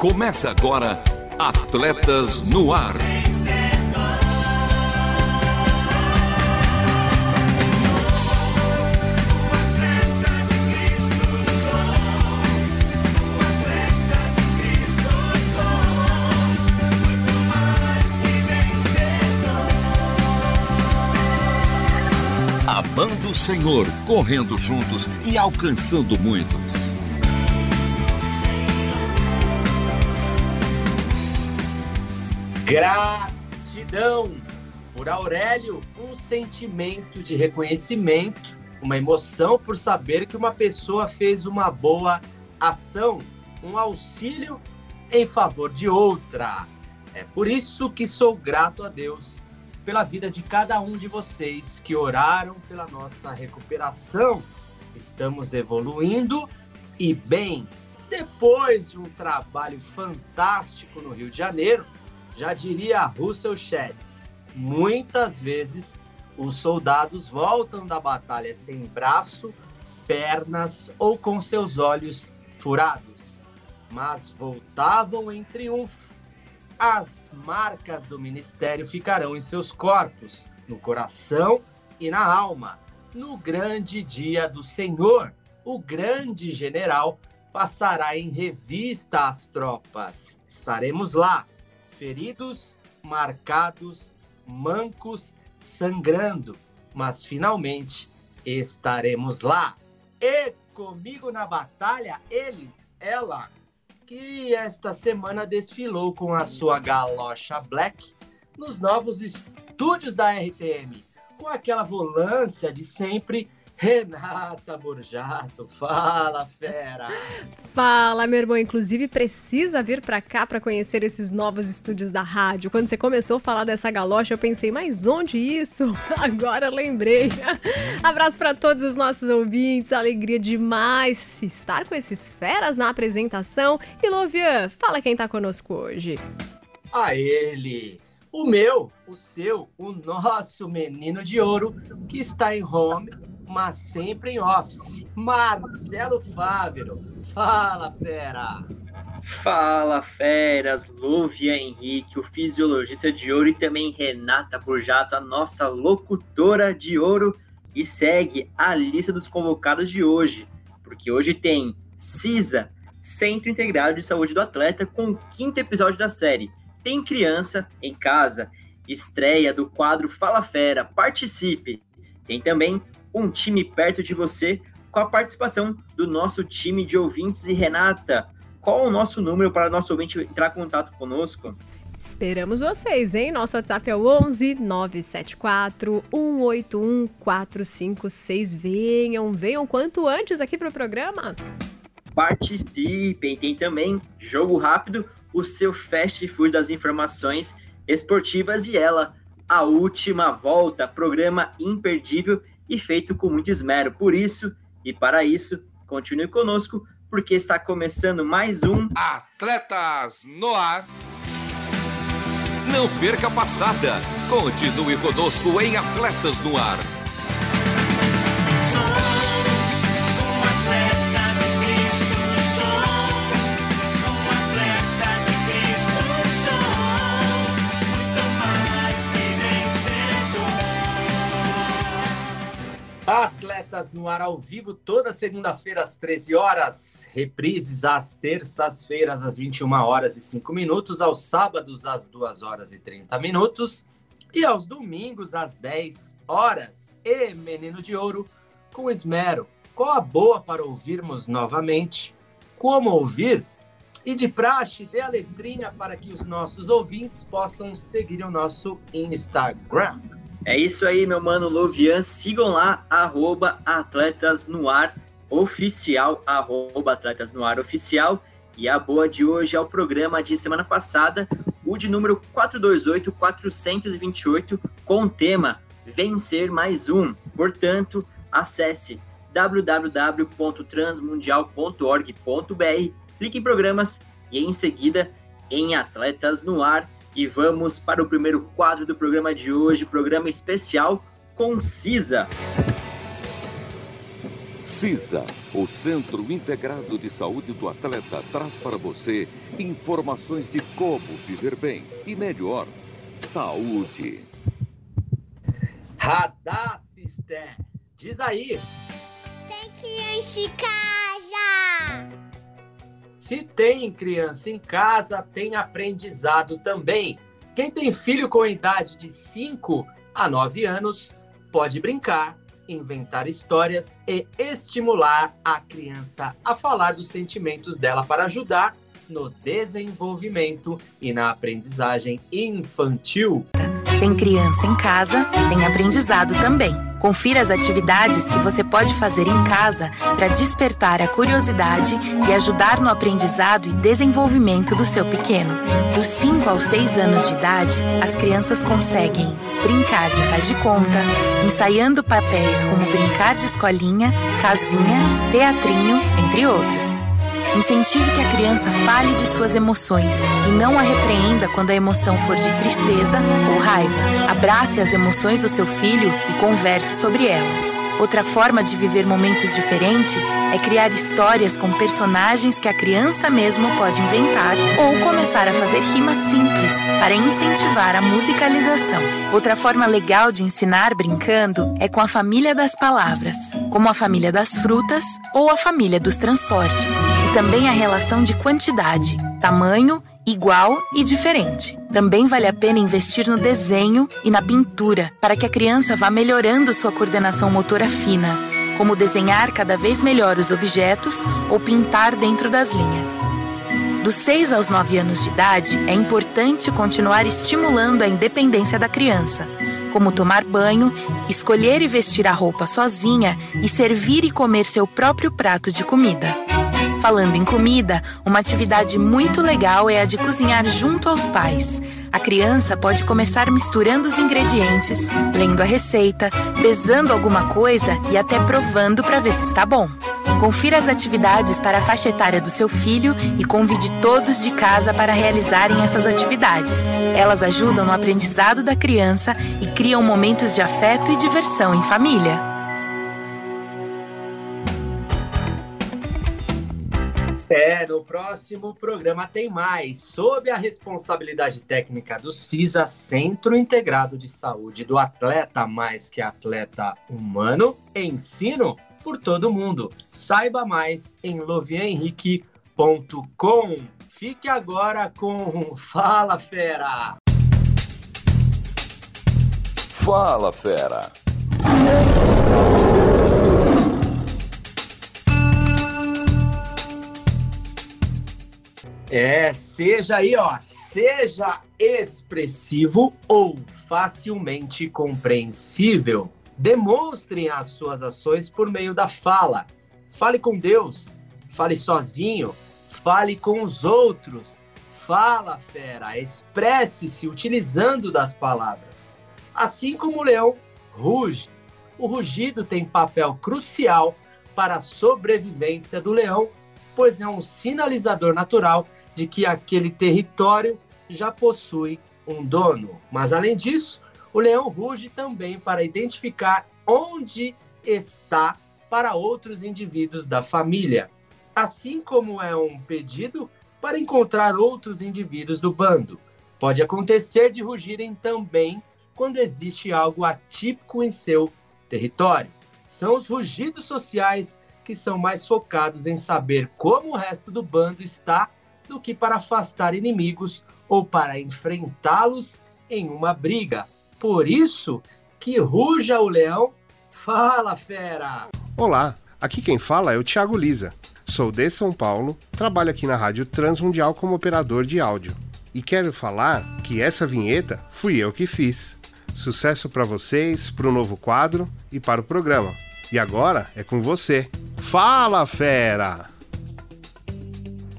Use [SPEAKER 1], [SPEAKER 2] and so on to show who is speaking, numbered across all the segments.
[SPEAKER 1] Começa agora Atletas no Ar. Amando o Senhor, correndo juntos e alcançando muitos.
[SPEAKER 2] Gratidão. Por Aurélio, um sentimento de reconhecimento, uma emoção por saber que uma pessoa fez uma boa ação, um auxílio em favor de outra. É por isso que sou grato a Deus pela vida de cada um de vocês que oraram pela nossa recuperação. Estamos evoluindo e bem. Depois de um trabalho fantástico no Rio de Janeiro, já diria Russell Shedd, muitas vezes os soldados voltam da batalha sem braço, pernas ou com seus olhos furados, mas voltavam em triunfo. As marcas do ministério ficarão em seus corpos, no coração e na alma. No grande dia do Senhor, o grande general passará em revista as tropas. Estaremos lá feridos, marcados, mancos, sangrando, mas finalmente estaremos lá. E comigo na batalha, eles, ela, que esta semana desfilou com a sua galocha black nos novos estúdios da RTM, com aquela volância de sempre Renata Borjato, fala fera!
[SPEAKER 3] Fala, meu irmão. Inclusive, precisa vir para cá para conhecer esses novos estúdios da rádio. Quando você começou a falar dessa galocha, eu pensei, mas onde isso? Agora lembrei. Abraço para todos os nossos ouvintes. Alegria demais estar com esses feras na apresentação. E Lovian, fala quem tá conosco hoje.
[SPEAKER 2] A ele, o meu, o seu, o nosso menino de ouro que está em home mas sempre em office. Marcelo Fávero. Fala, fera!
[SPEAKER 4] Fala, feras! Lúvia Henrique, o fisiologista de ouro, e também Renata Burjato, a nossa locutora de ouro. E segue a lista dos convocados de hoje, porque hoje tem CISA, Centro Integrado de Saúde do Atleta, com o quinto episódio da série. Tem criança em casa, estreia do quadro Fala Fera, participe! Tem também um time perto de você, com a participação do nosso time de ouvintes. E Renata, qual o nosso número para nosso ouvinte entrar em contato conosco?
[SPEAKER 3] Esperamos vocês, hein? Nosso WhatsApp é o 11 974 181 456. Venham, venham quanto antes aqui para o programa.
[SPEAKER 4] Participem, tem também Jogo Rápido, o seu fast food das informações esportivas e ela, a última volta, programa imperdível e feito com muito esmero. Por isso e para isso, continue conosco, porque está começando mais um
[SPEAKER 1] Atletas no Ar. Não perca a passada. Continue conosco em Atletas no Ar.
[SPEAKER 2] Atletas no ar ao vivo toda segunda-feira às 13 horas, reprises às terças-feiras às 21 horas e 5 minutos, aos sábados às 2 horas e 30 minutos e aos domingos às 10 horas. E Menino de Ouro com esmero. Qual a boa para ouvirmos novamente? Como ouvir? E de praxe, dê a letrinha para que os nossos ouvintes possam seguir o nosso Instagram.
[SPEAKER 4] É isso aí, meu mano Lovian. Sigam lá, arroba Atletas no Ar Oficial, arroba Atletas no Ar Oficial. E a boa de hoje é o programa de semana passada, o de número 428-428, com o tema Vencer Mais Um. Portanto, acesse www.transmundial.org.br, clique em programas e em seguida em Atletas no Ar e vamos para o primeiro quadro do programa de hoje, programa especial Concisa.
[SPEAKER 1] CISA, o Centro Integrado de Saúde do Atleta, traz para você informações de como viver bem e melhor. Saúde.
[SPEAKER 2] Radar Sister, diz aí.
[SPEAKER 5] Tem criança em casa.
[SPEAKER 2] Se tem criança em casa, tem aprendizado também. Quem tem filho com idade de 5 a 9 anos pode brincar inventar histórias e estimular a criança a falar dos sentimentos dela para ajudar no desenvolvimento e na aprendizagem infantil.
[SPEAKER 6] Tem criança em casa, tem aprendizado também. Confira as atividades que você pode fazer em casa para despertar a curiosidade e ajudar no aprendizado e desenvolvimento do seu pequeno. Dos 5 aos 6 anos de idade, as crianças conseguem brincar de faz de conta, ensaiando papéis como brincar de escolinha, casinha, teatrinho, entre outros. Incentive que a criança fale de suas emoções e não a repreenda quando a emoção for de tristeza ou raiva. Abrace as emoções do seu filho e converse sobre elas. Outra forma de viver momentos diferentes é criar histórias com personagens que a criança mesmo pode inventar ou começar a fazer rimas simples para incentivar a musicalização. Outra forma legal de ensinar brincando é com a família das palavras, como a família das frutas ou a família dos transportes. E também a relação de quantidade, tamanho igual e diferente. Também vale a pena investir no desenho e na pintura para que a criança vá melhorando sua coordenação motora fina, como desenhar cada vez melhor os objetos ou pintar dentro das linhas. Dos 6 aos 9 anos de idade, é importante continuar estimulando a independência da criança, como tomar banho, escolher e vestir a roupa sozinha e servir e comer seu próprio prato de comida. Falando em comida, uma atividade muito legal é a de cozinhar junto aos pais. A criança pode começar misturando os ingredientes, lendo a receita, pesando alguma coisa e até provando para ver se está bom. Confira as atividades para a faixa etária do seu filho e convide todos de casa para realizarem essas atividades. Elas ajudam no aprendizado da criança e criam momentos de afeto e diversão em família.
[SPEAKER 2] É, no próximo programa tem mais. Sob a responsabilidade técnica do CISA, Centro Integrado de Saúde do Atleta Mais que Atleta Humano, ensino por todo mundo. Saiba mais em lovianhenrique.com. Fique agora com Fala Fera!
[SPEAKER 1] Fala Fera!
[SPEAKER 2] É, seja aí, ó, seja expressivo ou facilmente compreensível. Demonstrem as suas ações por meio da fala. Fale com Deus, fale sozinho, fale com os outros. Fala, fera, expresse-se utilizando das palavras. Assim como o leão ruge. O rugido tem papel crucial para a sobrevivência do leão, pois é um sinalizador natural de que aquele território já possui um dono. Mas além disso, o leão ruge também para identificar onde está para outros indivíduos da família, assim como é um pedido para encontrar outros indivíduos do bando. Pode acontecer de rugirem também quando existe algo atípico em seu território. São os rugidos sociais que são mais focados em saber como o resto do bando está do que para afastar inimigos ou para enfrentá-los em uma briga. Por isso que ruja o leão, fala fera!
[SPEAKER 7] Olá, aqui quem fala é o Thiago Lisa. Sou de São Paulo, trabalho aqui na Rádio Transmundial como operador de áudio. E quero falar que essa vinheta fui eu que fiz. Sucesso para vocês, para o novo quadro e para o programa. E agora é com você. Fala, fera!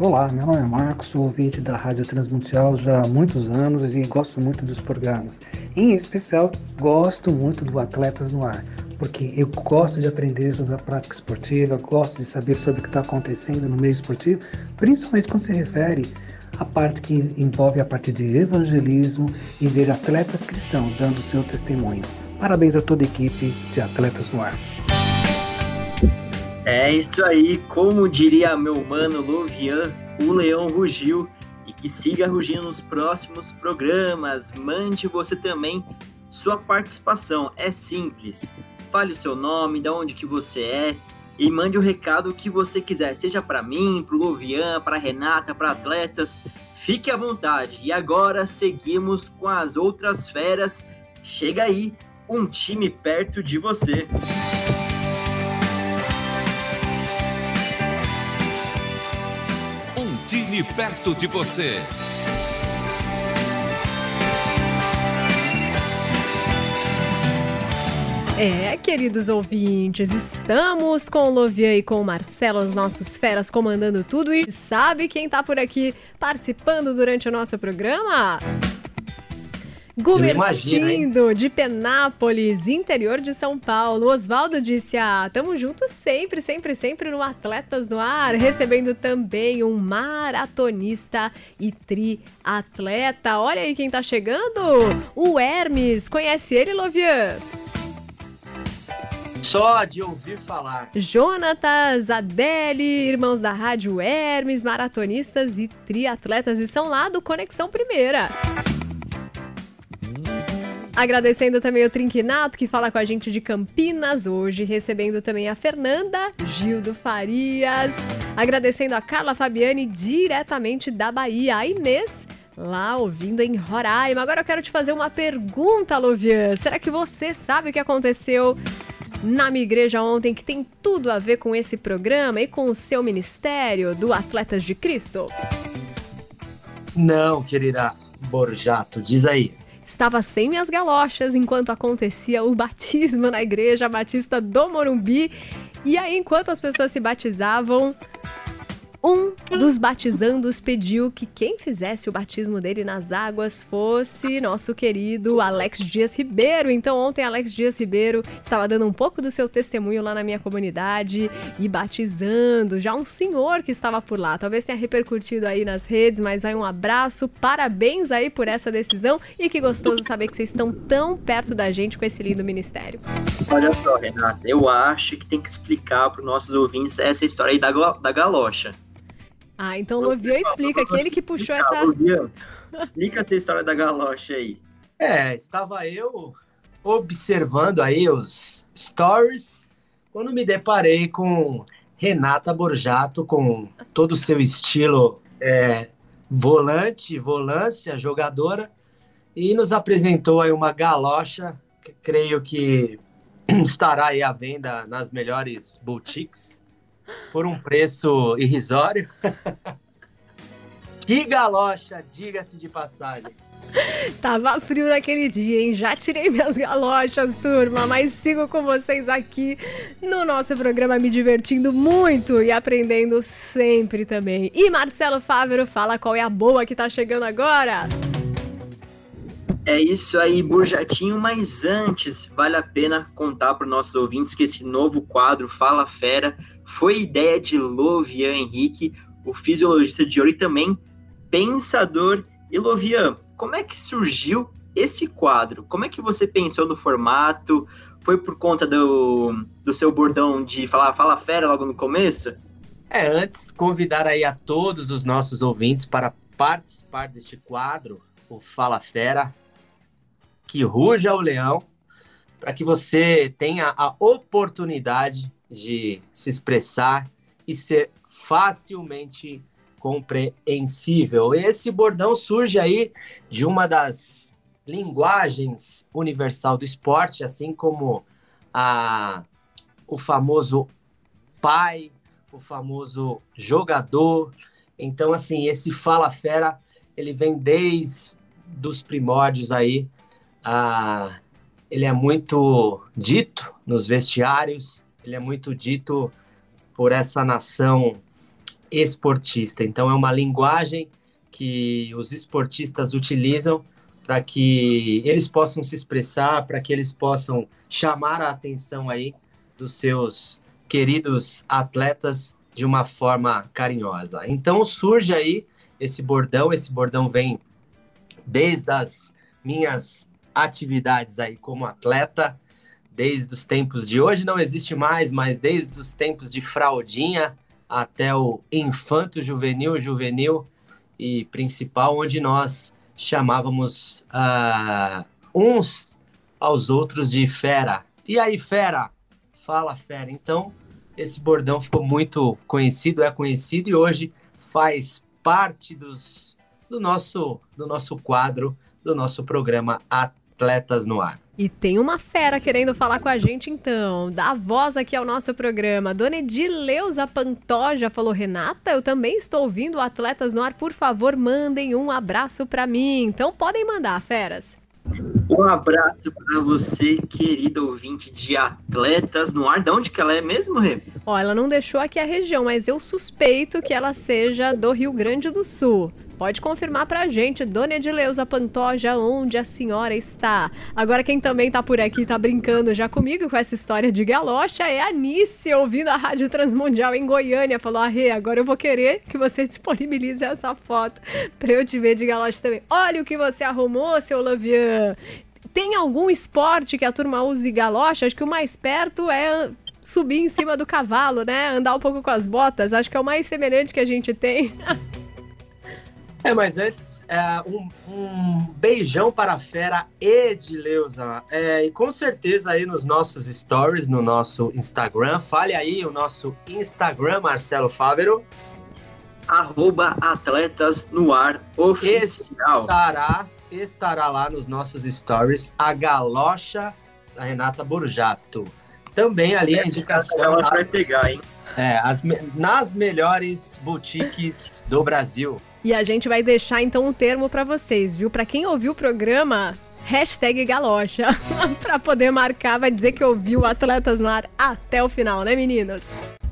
[SPEAKER 8] Olá, meu nome é Marcos, sou ouvinte da Rádio Transmundial já há muitos anos e gosto muito dos programas. Em especial, gosto muito do Atletas no Ar, porque eu gosto de aprender sobre a prática esportiva, gosto de saber sobre o que está acontecendo no meio esportivo, principalmente quando se refere à parte que envolve a parte de evangelismo e ver atletas cristãos dando seu testemunho. Parabéns a toda a equipe de Atletas no Ar.
[SPEAKER 4] É isso aí, como diria meu mano Lovian, o leão rugiu e que siga rugindo nos próximos programas. Mande você também sua participação. É simples. Fale seu nome, de onde que você é e mande o recado que você quiser, seja para mim, para o Lovian, para Renata, para atletas. Fique à vontade. E agora seguimos com as outras feras. Chega aí, um time perto de você.
[SPEAKER 1] Um perto de você.
[SPEAKER 3] É, queridos ouvintes, estamos com o Lovian e com o Marcelo, os nossos feras comandando tudo. E sabe quem tá por aqui participando durante o nosso programa? Gumercindo, de Penápolis, interior de São Paulo. Oswaldo disse: Ah, tamo juntos sempre, sempre, sempre no Atletas no Ar, recebendo também um maratonista e triatleta. Olha aí quem tá chegando! O Hermes. Conhece ele, Lovian?
[SPEAKER 2] Só de ouvir falar.
[SPEAKER 3] Jonatas, Adele, irmãos da Rádio Hermes, maratonistas e triatletas, e são lá do Conexão Primeira. Agradecendo também o Trinquinato, que fala com a gente de Campinas hoje, recebendo também a Fernanda, Gildo Farias, agradecendo a Carla Fabiane, diretamente da Bahia, a Inês, lá ouvindo em Roraima. Agora eu quero te fazer uma pergunta, Lovian. Será que você sabe o que aconteceu na minha igreja ontem que tem tudo a ver com esse programa e com o seu ministério do Atletas de Cristo?
[SPEAKER 2] Não, querida Borjato, diz aí.
[SPEAKER 3] Estava sem minhas galochas enquanto acontecia o batismo na igreja batista do Morumbi. E aí, enquanto as pessoas se batizavam, um dos batizandos pediu que quem fizesse o batismo dele nas águas fosse nosso querido Alex Dias Ribeiro. Então, ontem, Alex Dias Ribeiro estava dando um pouco do seu testemunho lá na minha comunidade e batizando já um senhor que estava por lá. Talvez tenha repercutido aí nas redes, mas vai um abraço. Parabéns aí por essa decisão e que gostoso saber que vocês estão tão perto da gente com esse lindo ministério.
[SPEAKER 4] Olha só, Renata, eu acho que tem que explicar para os nossos ouvintes essa história aí da, da galocha.
[SPEAKER 3] Ah, então o Lovian explica, aquele que puxou essa.
[SPEAKER 4] Lovian, explica essa história da galocha aí.
[SPEAKER 2] É, estava eu observando aí os stories quando me deparei com Renata Borjato com todo o seu estilo é, volante, volância, jogadora, e nos apresentou aí uma galocha, que creio que estará aí à venda nas melhores boutiques por um preço irrisório. que galocha, diga-se de passagem.
[SPEAKER 3] Tava frio naquele dia, hein? Já tirei minhas galochas, turma, mas sigo com vocês aqui no nosso programa me divertindo muito e aprendendo sempre também. E Marcelo Fávero fala qual é a boa que tá chegando agora.
[SPEAKER 4] É isso aí, Burjatinho, mas antes, vale a pena contar para os nossos ouvintes que esse novo quadro Fala Fera foi ideia de Lovian Henrique, o fisiologista de ouro e também pensador. E Lovian, como é que surgiu esse quadro? Como é que você pensou no formato? Foi por conta do, do seu bordão de falar fala fera logo no começo?
[SPEAKER 2] É, antes convidar aí a todos os nossos ouvintes para participar deste quadro, o Fala Fera, que ruja o leão, para que você tenha a oportunidade de se expressar e ser facilmente compreensível. Esse bordão surge aí de uma das linguagens universal do esporte, assim como a, o famoso pai, o famoso jogador. Então, assim, esse fala fera, ele vem desde os primórdios aí. A, ele é muito dito nos vestiários, ele é muito dito por essa nação esportista. Então é uma linguagem que os esportistas utilizam para que eles possam se expressar, para que eles possam chamar a atenção aí dos seus queridos atletas de uma forma carinhosa. Então surge aí esse bordão, esse bordão vem desde as minhas atividades aí como atleta, desde os tempos de hoje não existe mais, mas desde os tempos de fraldinha até o infanto juvenil, juvenil e principal, onde nós chamávamos uh, uns aos outros de fera. E aí, fera? Fala, fera. Então, esse bordão ficou muito conhecido, é conhecido e hoje faz parte dos, do, nosso, do nosso quadro, do nosso programa Atletas no Ar.
[SPEAKER 3] E tem uma fera querendo falar com a gente, então. Dá voz aqui ao nosso programa. Dona Edileuza Pantoja falou: Renata, eu também estou ouvindo Atletas no Ar. Por favor, mandem um abraço para mim. Então podem mandar, feras.
[SPEAKER 9] Um abraço para você, querido ouvinte de Atletas no Ar. De onde que ela é mesmo, Rê?
[SPEAKER 3] Ó, ela não deixou aqui a região, mas eu suspeito que ela seja do Rio Grande do Sul. Pode confirmar pra gente, Dona Edileuza Pantoja, onde a senhora está. Agora, quem também tá por aqui, tá brincando já comigo com essa história de galocha, é a Nice, ouvindo a Rádio Transmundial em Goiânia. Falou, ah, Rê, agora eu vou querer que você disponibilize essa foto pra eu te ver de galocha também. Olha o que você arrumou, seu Lavian. Tem algum esporte que a turma use galocha? Acho que o mais perto é subir em cima do cavalo, né? Andar um pouco com as botas. Acho que é o mais semelhante que a gente tem.
[SPEAKER 2] É, mas antes, é, um, um, beijão para a fera Edileuza. É, e com certeza aí nos nossos stories, no nosso Instagram, fale aí o nosso Instagram, Marcelo Fávero.
[SPEAKER 9] Arroba Atletas no Ar Oficial.
[SPEAKER 2] Estará, estará lá nos nossos stories a galocha da Renata Borjato. Também ali a indicação.
[SPEAKER 9] A vai pegar, hein?
[SPEAKER 2] É, as, nas melhores boutiques do Brasil.
[SPEAKER 3] E a gente vai deixar então um termo para vocês, viu? Para quem ouviu o programa, hashtag galocha, para poder marcar, vai dizer que ouviu Atletas no Ar até o final, né meninos?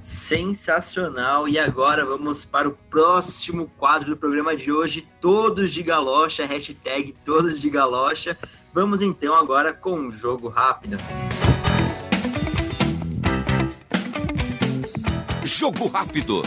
[SPEAKER 9] Sensacional! E agora vamos para o próximo quadro do programa de hoje, todos de galocha, hashtag todos de galocha. Vamos então agora com um jogo rápido.
[SPEAKER 1] Jogo rápido.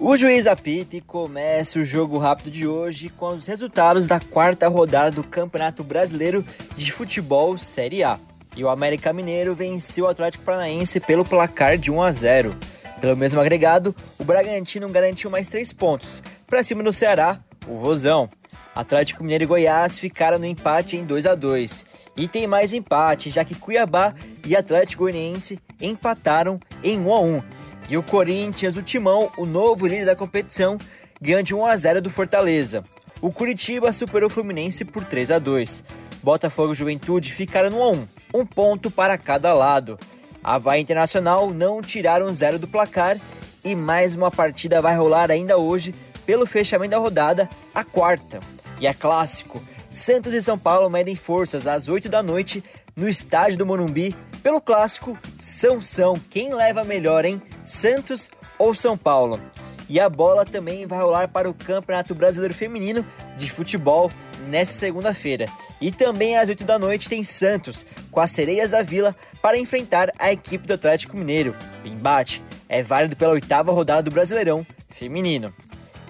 [SPEAKER 4] O juiz apita e começa o jogo rápido de hoje com os resultados da quarta rodada do Campeonato Brasileiro de Futebol Série A. E o América Mineiro venceu o Atlético Paranaense pelo placar de 1 a 0. Pelo mesmo agregado, o Bragantino garantiu mais três pontos. Para cima do Ceará, o Vozão. Atlético Mineiro e Goiás ficaram no empate em 2 a 2. E tem mais empate, já que Cuiabá e Atlético Goianiense empataram em 1 a 1. E o Corinthians, o Timão, o novo líder da competição, ganha de 1 a 0 do Fortaleza. O Curitiba superou o Fluminense por 3 a 2. Botafogo e Juventude ficaram no 1 a 1, um ponto para cada lado. Havaí Internacional não tiraram zero do placar e mais uma partida vai rolar ainda hoje pelo fechamento da rodada, a quarta. E é clássico. Santos e São Paulo medem forças às 8 da noite no estádio do Morumbi pelo clássico São São. Quem leva melhor, hein? Santos ou São Paulo? E a bola também vai rolar para o Campeonato Brasileiro Feminino de Futebol nesta segunda-feira. E também às 8 da noite tem Santos com as Sereias da Vila para enfrentar a equipe do Atlético Mineiro. O embate é válido pela oitava rodada do Brasileirão Feminino.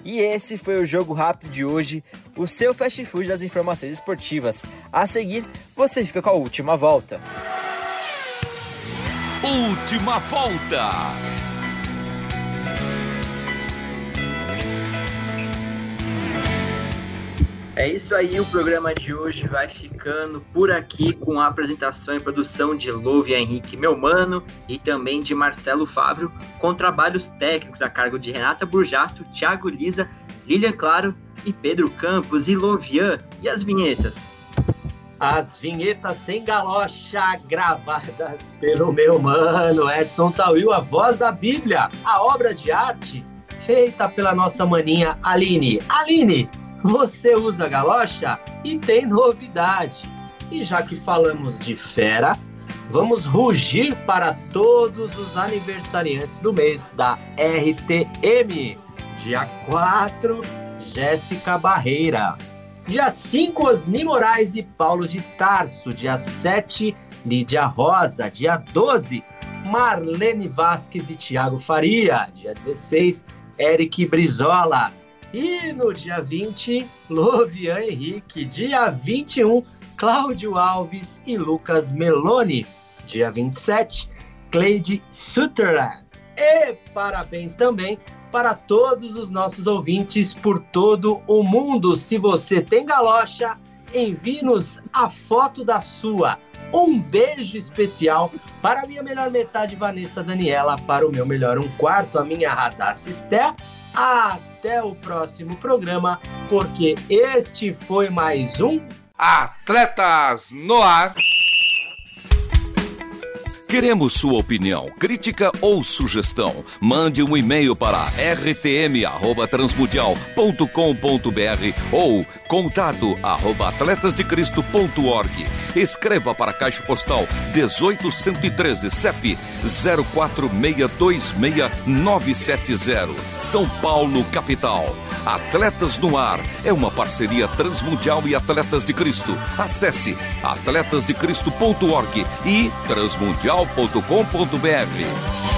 [SPEAKER 4] E esse foi o jogo rápido de hoje, o seu fast food das informações esportivas. A seguir, você fica com a última volta.
[SPEAKER 1] Última volta.
[SPEAKER 9] É isso aí, o programa de hoje vai ficando por aqui com a apresentação e produção de Louvia Henrique Melmano e também de Marcelo Fábio, com trabalhos técnicos a cargo de Renata Burjato, Thiago Lisa, Lilian Claro e Pedro Campos e Lovian. E as vinhetas?
[SPEAKER 2] As vinhetas sem galocha gravadas pelo meu mano Edson Tawil, a voz da Bíblia, a obra de arte feita pela nossa maninha Aline. Aline, você usa galocha? E tem novidade. E já que falamos de fera, vamos rugir para todos os aniversariantes do mês da RTM. Dia 4, Jéssica Barreira. Dia 5, Osni Moraes e Paulo de Tarso. Dia 7, Lídia Rosa. Dia 12, Marlene Vasques e Tiago Faria. Dia 16, Eric Brizola. E no dia 20, Lovian Henrique. Dia 21, Cláudio Alves e Lucas Meloni. Dia 27, Cleide Sutherland. E parabéns também para todos os nossos ouvintes por todo o mundo. Se você tem galocha, envie-nos a foto da sua. Um beijo especial para a minha melhor metade, Vanessa Daniela, para o meu melhor um quarto, a minha Radassa Esther. Até o próximo programa, porque este foi mais um
[SPEAKER 3] Atletas no Ar. Queremos sua opinião, crítica ou sugestão. Mande um e-mail para rtm@transmundial.com.br ou contato arroba atletasdecristo.org. Escreva para a Caixa Postal 18113 CEP 04626970, São Paulo, capital. Atletas no Ar é uma parceria Transmundial e Atletas de Cristo. Acesse atletasdecristo.org e transmundial.com.br.